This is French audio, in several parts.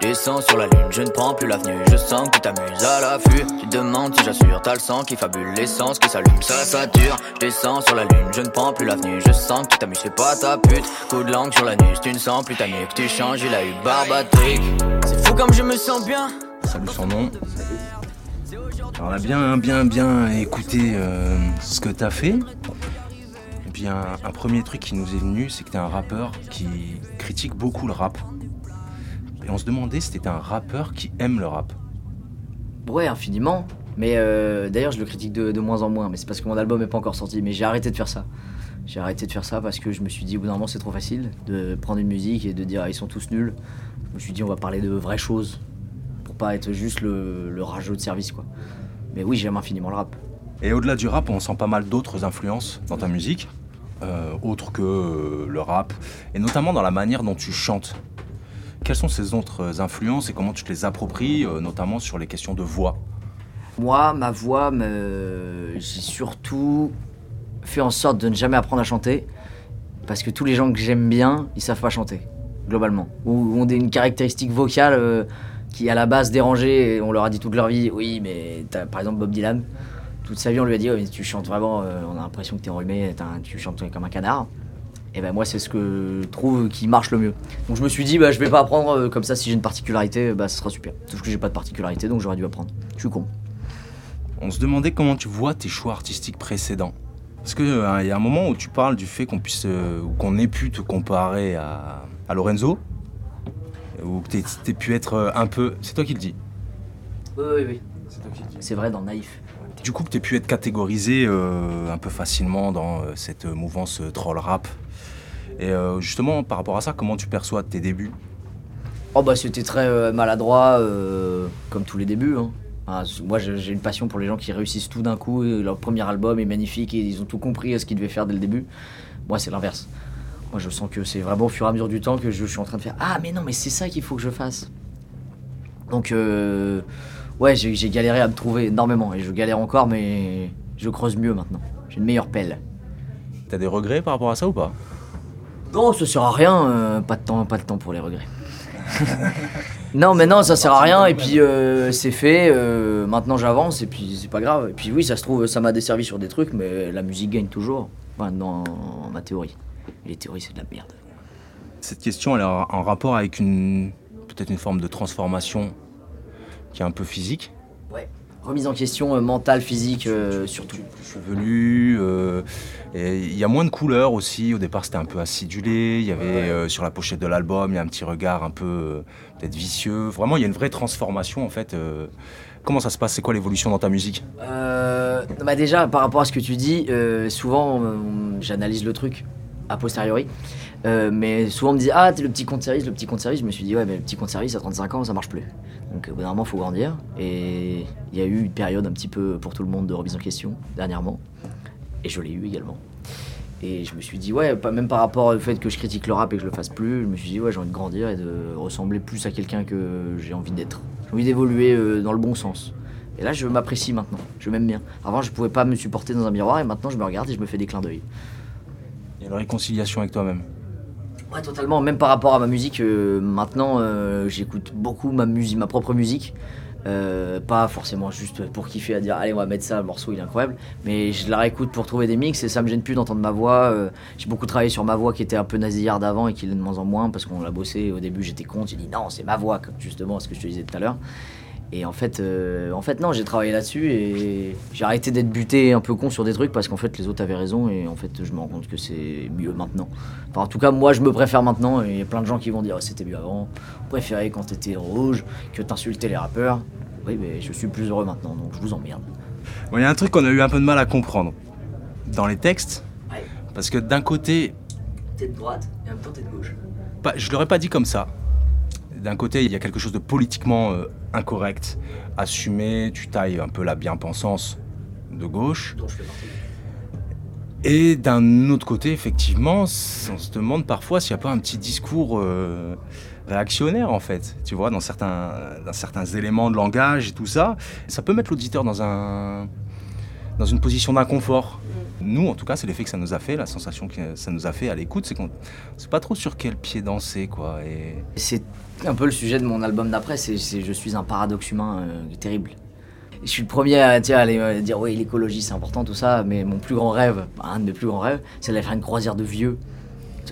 Descends sur la lune, je ne prends plus l'avenue. Je sens que tu t'amuses à l'affût. Tu demandes si j'assure, t'as le sang qui fabule, l'essence qui s'allume, ça sature. Descends sur la lune, je ne prends plus l'avenue. Je sens que tu t'amuses, c'est pas ta pute. Coup de langue sur la nuque, tu ne sens plus ta nuque. Tu changes, il a eu barbatrique. C'est fou comme je me sens bien. Salut son nom. Alors on a bien, bien, bien écouté euh, ce que t'as fait. Et puis un, un premier truc qui nous est venu, c'est que t'es un rappeur qui critique beaucoup le rap. Et on se demandait si t'étais un rappeur qui aime le rap. Ouais, infiniment. Mais euh, d'ailleurs, je le critique de, de moins en moins. Mais c'est parce que mon album n'est pas encore sorti. Mais j'ai arrêté de faire ça. J'ai arrêté de faire ça parce que je me suis dit, au bout d'un moment, c'est trop facile de prendre une musique et de dire, ah, ils sont tous nuls. Je me suis dit, on va parler de vraies choses. Pour pas être juste le, le rageux de service, quoi. Mais oui, j'aime infiniment le rap. Et au-delà du rap, on sent pas mal d'autres influences dans ta musique, euh, autres que euh, le rap, et notamment dans la manière dont tu chantes. Quelles sont ces autres influences et comment tu te les appropries, euh, notamment sur les questions de voix? Moi, ma voix, j'ai surtout fait en sorte de ne jamais apprendre à chanter. Parce que tous les gens que j'aime bien, ils savent pas chanter, globalement. Ou ont une caractéristique vocale euh, qui, à la base, dérangeait. Et on leur a dit toute leur vie, oui, mais t'as- par exemple, Bob Dylan, toute sa vie, on lui a dit, tu chantes vraiment, euh, on a l'impression que t'es enrhumé, tu chantes comme un canard. Et ben moi, c'est ce que je trouve qui marche le mieux. Donc je me suis dit, bah, je vais pas apprendre euh, comme ça, si j'ai une particularité, bah, ce sera super. Sauf que j'ai pas de particularité, donc j'aurais dû apprendre. Je suis con. On se demandait comment tu vois tes choix artistiques précédents. Parce qu'il y a un moment où tu parles du fait qu'on puisse, euh, qu'on ait pu te comparer à, à Lorenzo, ou que t'aies pu être euh, un peu. C'est toi qui le dis. Oui, oui, oui. C'est vrai dans Naïf. Du coup, que t'aies pu être catégorisé euh, un peu facilement dans euh, cette euh, mouvance euh, troll rap. Et euh, justement, par rapport à ça, comment tu perçois tes débuts? Oh bah c'était très euh, maladroit, euh, comme tous les débuts. hein. Moi j'ai une passion pour les gens qui réussissent tout d'un coup, leur premier album est magnifique et ils ont tout compris à ce qu'ils devaient faire dès le début. Moi c'est l'inverse. Moi je sens que c'est vraiment au fur et à mesure du temps que je suis en train de faire Ah mais non mais c'est ça qu'il faut que je fasse. Donc euh, ouais j'ai j'ai galéré à me trouver énormément et je galère encore mais je creuse mieux maintenant. J'ai une meilleure pelle. T'as des regrets par rapport à ça ou pas? Non, ça sert à rien, euh, pas de temps, pas de temps pour les regrets. non, mais non, ça sert à rien, et puis euh, c'est fait, euh, maintenant j'avance, et puis c'est pas grave. Et puis oui, ça se trouve, ça m'a desservi sur des trucs, mais la musique gagne toujours, enfin, dans ma théorie. Les théories, c'est de la merde. Cette question, elle en en rapport avec une peut-être une forme de transformation qui est un peu physique. Remise en question euh, mentale, physique, euh, surtout. Chevelu, euh, il y a moins de couleurs aussi. Au départ, c'était un peu acidulé. Il y avait sur la pochette de l'album, il y a un petit regard un peu peut-être vicieux. Vraiment, il y a une vraie transformation en fait. Comment ça se passe? C'est quoi l'évolution dans ta musique? Euh, bah déjà, par rapport à ce que tu dis, euh, souvent euh, j'analyse le truc a posteriori. Euh, mais souvent on me dit Ah, t'es le petit compte service, le petit compte service. Je me suis dit Ouais, mais le petit compte service à 35 ans, ça marche plus. Donc au bout d'un moment, faut grandir. Et il y a eu une période un petit peu pour tout le monde de remise en question dernièrement. Et je l'ai eu également. Et je me suis dit, ouais, pas, même par rapport au fait que je critique le rap et que je le fasse plus, je me suis dit, ouais, j'ai envie de grandir et de ressembler plus à quelqu'un que j'ai envie d'être. J'ai envie d'évoluer euh, dans le bon sens. Et là, je m'apprécie maintenant. Je m'aime bien. Avant, je pouvais pas me supporter dans un miroir et maintenant, je me regarde et je me fais des clins d'œil. Il y a une réconciliation avec toi-même. Ouais, totalement. Même par rapport à ma musique, euh, maintenant, euh, j'écoute beaucoup ma musique, ma propre musique. Euh, pas forcément juste pour kiffer à dire allez on va mettre ça le morceau il est incroyable mais je la réécoute pour trouver des mix et ça me gêne plus d'entendre ma voix j'ai beaucoup travaillé sur ma voix qui était un peu nasillarde avant et qui l'est de moins en moins parce qu'on l'a bossé au début j'étais con j'ai dit non c'est ma voix justement ce que je te disais tout à l'heure et en fait euh, en fait non j'ai travaillé là-dessus et j'ai arrêté d'être buté un peu con sur des trucs parce qu'en fait les autres avaient raison et en fait je me rends compte que c'est mieux maintenant Enfin, en tout cas, moi, je me préfère maintenant. Et il y a plein de gens qui vont dire oh, c'était mieux avant. Préféré quand t'étais rouge que t'insultais les rappeurs. Oui, mais je suis plus heureux maintenant, donc je vous emmerde. Bon, Il y a un truc qu'on a eu un peu de mal à comprendre dans les textes, Ouais. parce que d'un côté, T'es de droite et en même temps t'es de gauche. pas- je l'aurais pas dit comme ça. D'un côté, il y a quelque chose de politiquement euh, incorrect, assumé, tu tailles un peu la bien-pensance de gauche. Et d'un autre côté, effectivement, on se demande parfois s'il n'y a pas un petit discours euh, réactionnaire, en fait, tu vois, dans certains, éléments de langage et tout ça. Ça peut mettre l'auditeur dans une position d'inconfort. Nous, en tout cas, c'est l'effet que ça nous a fait, la sensation que ça nous a fait à l'écoute, c'est qu'on ne sait pas trop sur quel pied danser, quoi. Et... C'est un peu le sujet de mon album d'après, c'est je suis un paradoxe humain euh, terrible. Je suis le premier à, aller euh, dire oui l'écologie c'est important tout ça, mais mon plus grand rêve, un de mes plus grands rêves, c'est d'aller faire une croisière de vieux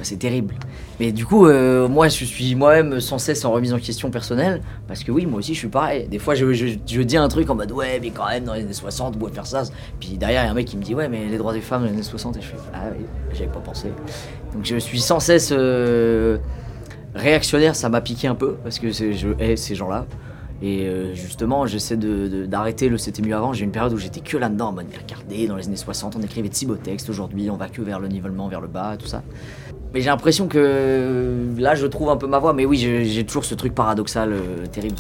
c'est terrible. Mais du coup, euh, moi, je suis moi-même sans cesse en remise en question personnelle, parce que oui, moi aussi, je suis pareil. Des fois, je, dis un truc en mode, ouais, mais quand même, dans les années 60, on pouvait faire ça. Puis derrière, il y a un mec qui me dit, ouais, mais les droits des femmes dans les années 60, et je fais, ah oui, j'avais pas pensé. Donc je suis sans cesse euh, réactionnaire, ça m'a piqué un peu, parce que je hais ces gens-là. Et euh, justement, j'essaie d'arrêter le c'était mieux avant. J'ai une période où j'étais que là-dedans, en mode, regardez, dans les années 60, on écrivait de si beaux textes. Aujourd'hui, on va que vers le nivellement, vers le bas, tout ça. Mais j'ai l'impression que là, je trouve un peu ma voix. Mais oui, j'ai toujours ce truc paradoxal euh, terrible.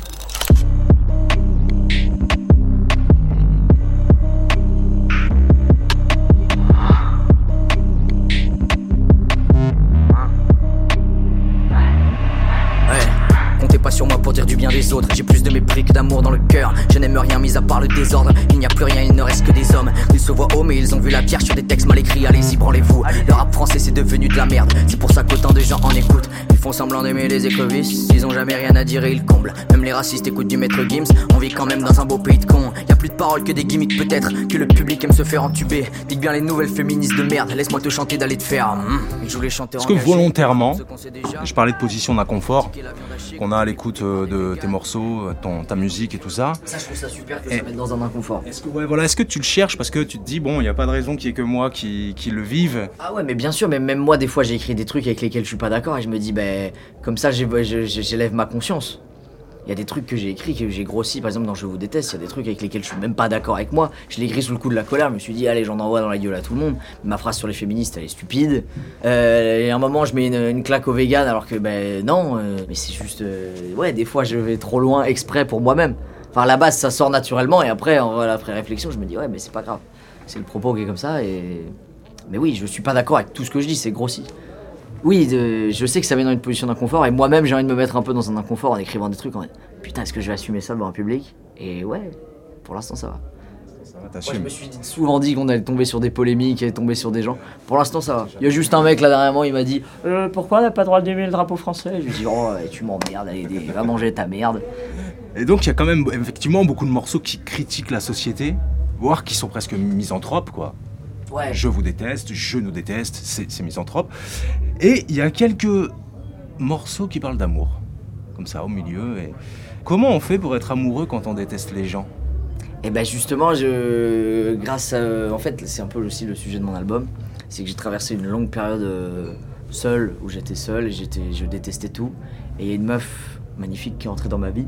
Autres. J'ai plus de mépris que d'amour dans le cœur. Je n'aime rien mis à part le désordre. Il n'y a plus rien, il ne reste que des hommes. Ils se voient hauts, mais ils ont vu la pierre sur des textes mal écrits. Allez-y, branlez-vous. Le rap français, c'est devenu de la merde. C'est pour ça qu'autant de gens en écoutent. Ils font semblant d'aimer les écrevisses. Ils ont jamais rien à dire et ils comblent. Même les racistes écoutent du maître Gims. On vit quand même dans un beau pays de cons. Y a plus de paroles que des gimmicks, peut-être. Que le public aime se faire entuber. Dites bien les nouvelles féministes de merde. Laisse-moi te chanter d'aller te faire. Mmh. Je voulais chanter Est-ce que volontairement, je parlais de position d'inconfort, qu'on a à l'écoute euh, de tes morceaux, ton, ta musique et tout ça. Ça, je trouve ça super que ça mette dans un inconfort. Est-ce que, ouais, voilà, est-ce que tu le cherches parce que tu te dis, bon, il n'y a pas de raison qu'il y ait que moi qui, qui, le vive Ah ouais, mais bien sûr, mais même moi, des fois, j'ai écrit des trucs avec lesquels je suis pas d'accord et je me dis, ben, comme ça, j'élève ma conscience. Il y a des trucs que j'ai écrits, que j'ai grossi, par exemple dans Je vous déteste, il y a des trucs avec lesquels je suis même pas d'accord avec moi. Je l'ai écrit sous le coup de la colère, je me suis dit, allez, j'en envoie dans la gueule à tout le monde. Ma phrase sur les féministes, elle est stupide. Euh, et à un moment, je mets une, claque aux véganes, alors que, ben non, euh, mais c'est juste. Euh, ouais, des fois, je vais trop loin exprès pour moi-même. Enfin, à la base, ça sort naturellement, et après, après réflexion, je me dis, ouais, mais c'est pas grave. C'est le propos qui est comme ça, et. Mais oui, je suis pas d'accord avec tout ce que je dis, c'est grossi. Oui, je sais que ça met dans une position d'inconfort et moi-même j'ai envie de me mettre un peu dans un inconfort en écrivant des trucs en putain est-ce que je vais assumer ça devant un public? Et ouais, pour l'instant ça va. Moi, je me suis souvent dit qu'on allait tomber sur des polémiques et tomber sur des gens. Pour l'instant, ça va. Il y a juste un mec là dernièrement, il m'a dit euh, Pourquoi on n'a pas le droit d'aimer le drapeau français? Je lui ai dit Oh, tu m'emmerdes, allez, va manger ta merde. Et donc, il y a quand même effectivement beaucoup de morceaux qui critiquent la société, voire qui sont presque misanthropes, quoi. Je vous déteste, je nous déteste, c'est misanthrope. Et il y a quelques morceaux qui parlent d'amour, comme ça, au milieu. Et... Comment on fait pour être amoureux quand on déteste les gens? Et eh ben justement, je, grâce à, en fait, c'est un peu aussi le sujet de mon album, c'est que j'ai traversé une longue période euh, seul, où j'étais seul, et j'étais, je détestais tout. Et il y a une meuf magnifique qui est entrée dans ma vie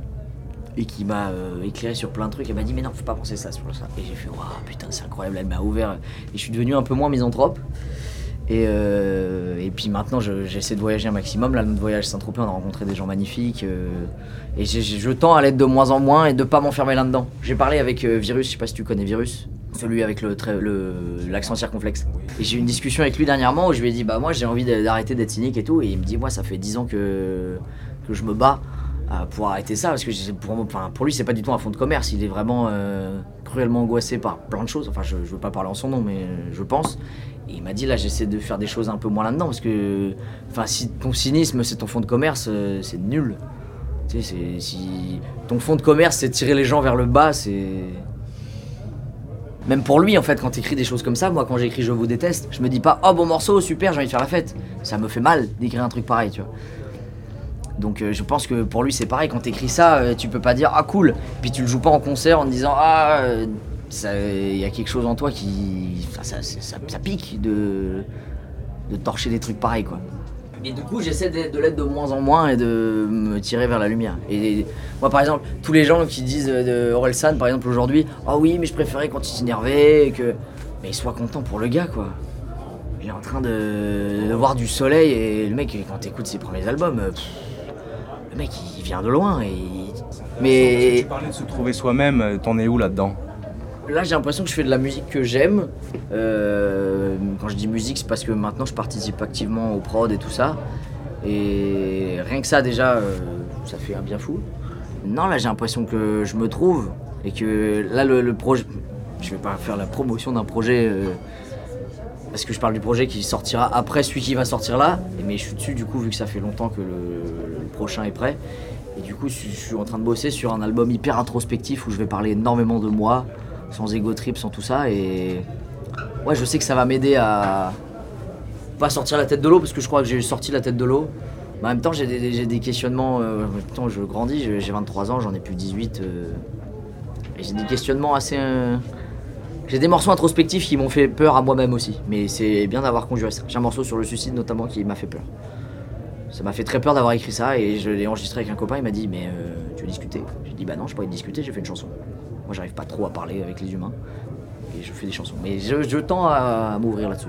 et qui m'a euh, éclairé sur plein de trucs. Elle m'a dit mais non, faut pas penser ça sur ça. Et j'ai fait waouh putain c'est incroyable. Elle m'a ouvert et je suis devenu un peu moins misanthrope. Et, euh, et puis maintenant j'essaie de voyager un maximum. Là notre voyage Saint-Tropez, on a rencontré des gens magnifiques. Euh, et je tends à l'être de moins en moins et de pas m'enfermer là-dedans. J'ai parlé avec Virus, je sais pas si tu connais Virus. Celui avec le l'accent circonflexe. Et j'ai eu une discussion avec lui dernièrement où je lui ai dit bah moi j'ai envie d'arrêter d'être cynique et tout. Et il me dit moi ça fait 10 ans que, que je me bats pour arrêter ça parce que pour, pour lui c'est pas du tout un fond de commerce. Il est vraiment euh, cruellement angoissé par plein de choses. Enfin je, veux pas parler en son nom mais je pense. Et il m'a dit là j'essaie de faire des choses un peu moins là-dedans parce que si ton cynisme c'est ton fond de commerce euh, c'est nul. Tu sais si ton fond de commerce c'est tirer les gens vers le bas c'est même pour lui en fait quand écris des choses comme ça moi quand j'écris je vous déteste je me dis pas oh bon morceau super j'ai envie de faire la fête ça me fait mal d'écrire un truc pareil tu vois donc euh, je pense que pour lui c'est pareil, quand t'écris ça, euh, tu peux pas dire ah cool, puis tu le joues pas en concert en disant ah il y a quelque chose en toi qui. ça, pique de, de torcher des trucs pareils quoi. Et du coup, j'essaie de, l'être de moins en moins et de me tirer vers la lumière. Moi, par exemple, tous les gens qui disent de Orelsan, par exemple, aujourd'hui, ah oh oui, mais je préférais quand il s'énervait, que. Mais sois content pour le gars, quoi. Il est en train de, voir du soleil et le mec, quand t'écoutes ses premiers albums, le mec il vient de loin et. Mais. Tu parlais de se trouver soi-même, t'en es où là-dedans Là j'ai l'impression que je fais de la musique que j'aime. Euh, quand je dis musique c'est parce que maintenant je participe activement au prod et tout ça. Et rien que ça déjà, euh, ça fait un bien fou. Non là j'ai l'impression que je me trouve et que là le, projet... Je vais pas faire la promotion d'un projet... Euh, parce que je parle du projet qui sortira après celui qui va sortir là. Mais je suis dessus du coup vu que ça fait longtemps que le, prochain est prêt. Et du coup je suis en train de bosser sur un album hyper introspectif où je vais parler énormément de moi, sans ego trip, sans tout ça. Et ouais je sais que ça va m'aider à pas sortir la tête de l'eau parce que je crois que j'ai sorti la tête de l'eau. Mais en même temps j'ai des, questionnements. Euh, je grandis, j'ai 23 ans, j'en ai plus 18. Euh, et j'ai des questionnements assez. Euh, j'ai des morceaux introspectifs qui m'ont fait peur à moi-même aussi. Mais c'est bien d'avoir conjuré ça. J'ai un morceau sur le suicide notamment qui m'a fait peur. Ça m'a fait très peur d'avoir écrit ça et je l'ai enregistré avec un copain. Il m'a dit Mais euh, tu veux discuter? J'ai dit Bah non, je peux pas discuter, j'ai fait une chanson. Moi, j'arrive pas trop à parler avec les humains et je fais des chansons. Mais je, je tends à m'ouvrir là-dessus.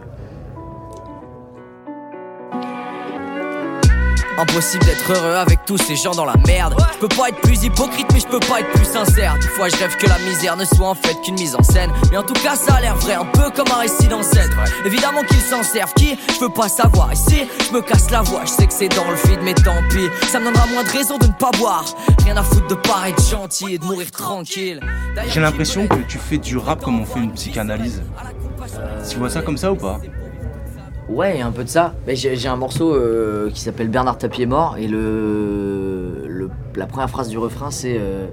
Impossible d'être heureux avec tous ces gens dans la merde. Je peux pas être plus hypocrite, mais je peux pas être plus sincère. Des fois, je rêve que la misère ne soit en fait qu'une mise en scène. Mais en tout cas, ça a l'air vrai, un peu comme un récit d'ancêtre. Évidemment qu'ils s'en servent, qui Je peux pas savoir. Ici, je me casse la voix, je sais que c'est dans le vide, mais tant pis. Ça me donnera moins de raisons de ne pas boire. Rien à foutre de paraître gentil et de mourir tranquille. J'ai l'impression que tu fais du rap comme on fait une psychanalyse. Tu vois ça comme ça ou pas? Ouais, un peu de ça. J'ai un morceau euh, qui s'appelle Bernard Tapie est mort et le, la première phrase du refrain c'est euh,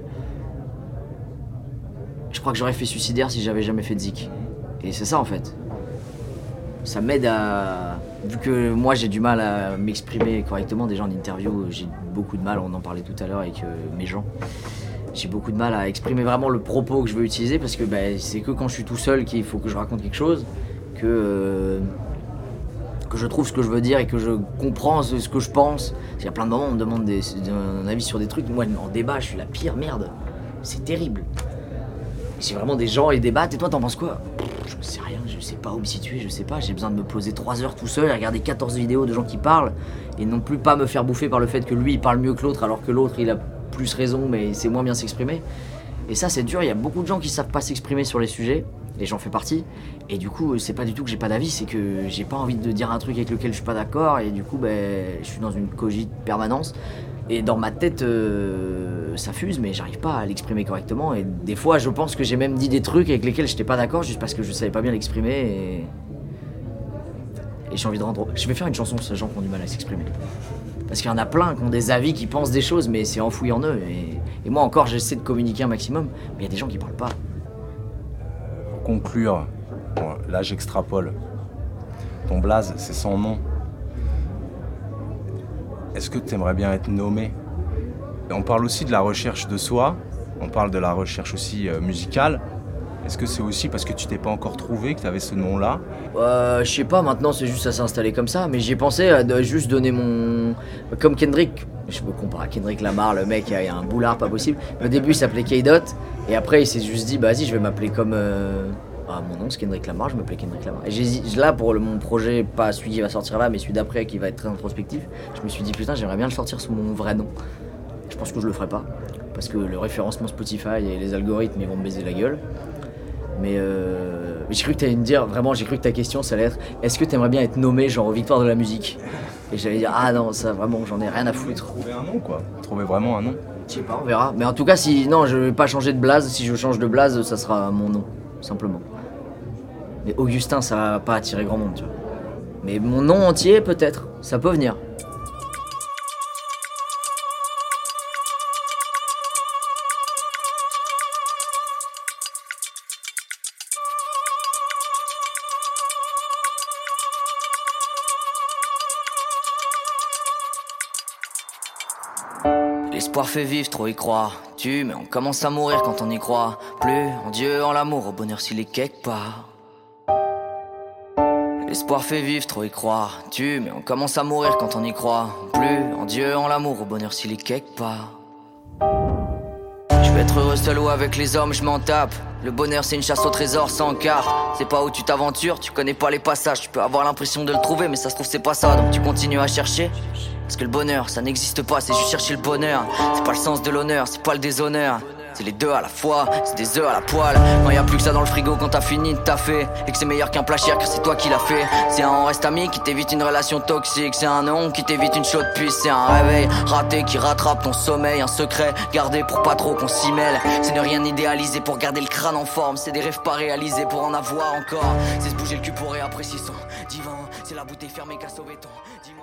Je crois que j'aurais fait suicidaire si j'avais jamais fait de zik. Et c'est ça en fait. Ça m'aide à. Vu que moi j'ai du mal à m'exprimer correctement, déjà en interview, j'ai beaucoup de mal, on en parlait tout à l'heure avec euh, mes gens. J'ai beaucoup de mal à exprimer vraiment le propos que je veux utiliser parce que bah, c'est que quand je suis tout seul qu'il faut que je raconte quelque chose. Que que je trouve ce que je veux dire et que je comprends ce, que je pense. Il y a plein de moments on me demande un avis sur des trucs. Moi, en débat, je suis la pire merde. C'est terrible. J'ai vraiment des gens et débattent. Et toi, t'en penses quoi? Je sais rien, je sais pas où me situer, je sais pas. J'ai besoin de me poser 3 heures tout seul et regarder 14 vidéos de gens qui parlent et non plus pas me faire bouffer par le fait que lui il parle mieux que l'autre alors que l'autre il a plus raison mais c'est moins bien s'exprimer. Et ça, c'est dur. Il y a beaucoup de gens qui savent pas s'exprimer sur les sujets et j'en fais partie. Et du coup, c'est pas du tout que j'ai pas d'avis, c'est que j'ai pas envie de dire un truc avec lequel je suis pas d'accord, et du coup, ben, je suis dans une cogite permanence. Et dans ma tête, euh, ça fuse, mais j'arrive pas à l'exprimer correctement. Et des fois, je pense que j'ai même dit des trucs avec lesquels j'étais pas d'accord, juste parce que je savais pas bien l'exprimer. Et, j'ai envie de rendre. Je vais faire une chanson sur ces gens qui ont du mal à s'exprimer. Parce qu'il y en a plein qui ont des avis, qui pensent des choses, mais c'est enfoui en eux. Et, et moi encore, j'essaie de communiquer un maximum, mais il y a des gens qui parlent pas conclure, là j'extrapole, ton blaze c'est son nom. Est-ce que tu aimerais bien être nommé? On parle aussi de la recherche de soi, on parle de la recherche aussi euh, musicale. Est-ce que c'est aussi parce que tu t'es pas encore trouvé que tu avais ce nom-là? Euh, Je sais pas, maintenant c'est juste ça s'est installé comme ça, mais j'ai pensé à juste donner mon. Comme Kendrick, je me compare à Kendrick Lamar, le mec a un boulard pas possible. Au début il s'appelait K-Dot, et après il s'est juste dit, bah vas-y, je vais m'appeler comme. Euh, ah, mon nom c'est Kendrick Lamar, je m'appelais Kendrick Lamar. Et là pour mon projet, pas celui qui va sortir là, mais celui d'après qui va être très introspectif, je me suis dit, putain, j'aimerais bien le sortir sous mon vrai nom. Je pense que je le ferai pas, parce que le référencement Spotify et les algorithmes ils vont me baiser la gueule. Mais euh, j'ai cru que tu allais me dire, vraiment, j'ai cru que ta question, ça allait être est-ce que tu aimerais bien être nommé, genre, aux victoires de la musique? Et j'allais dire ah non, ça vraiment, j'en ai rien à foutre. Trouver un nom, quoi. Trouver vraiment un nom. Je sais pas, on verra. Mais en tout cas, si. Non, je vais pas changer de blaze. Si je change de blaze, ça sera mon nom, simplement. Mais Augustin, ça va pas attirer grand monde, tu vois. Mais mon nom entier, peut-être. Ça peut venir. L'espoir fait vivre, trop y croire. Tu, mais on commence à mourir quand on y croit. Plus en Dieu, en l'amour, au bonheur s'il est quelque part. L'espoir fait vivre, trop y croire. Tu, mais on commence à mourir quand on y croit. Plus en Dieu, en l'amour, au bonheur s'il est quelque part. Je vais être heureux seul ou avec les hommes, je m'en tape. Le bonheur c'est une chasse au trésor sans carte. C'est pas où tu t'aventures, tu connais pas les passages. Tu peux avoir l'impression de le trouver, mais ça se trouve c'est pas ça. Donc tu continues à chercher. Parce que le bonheur, ça n'existe pas, c'est juste chercher le bonheur. C'est pas le sens de l'honneur, c'est pas le déshonneur. C'est les deux à la fois, c'est des œufs à la poêle. Quand y plus que ça dans le frigo, quand t'as fini de taffer, et que c'est meilleur qu'un plat cher, que c'est toi qui l'as fait. C'est un reste ami qui t'évite une relation toxique, c'est un nom qui t'évite une chaude puce, c'est un réveil raté qui rattrape ton sommeil, un secret gardé pour pas trop qu'on s'y mêle. C'est ne rien idéaliser pour garder le crâne en forme, c'est des rêves pas réalisés pour en avoir encore. C'est se bouger le cul pour réapprécier son divin, c'est la bouteille fermée qu'a sauvé ton dimanche.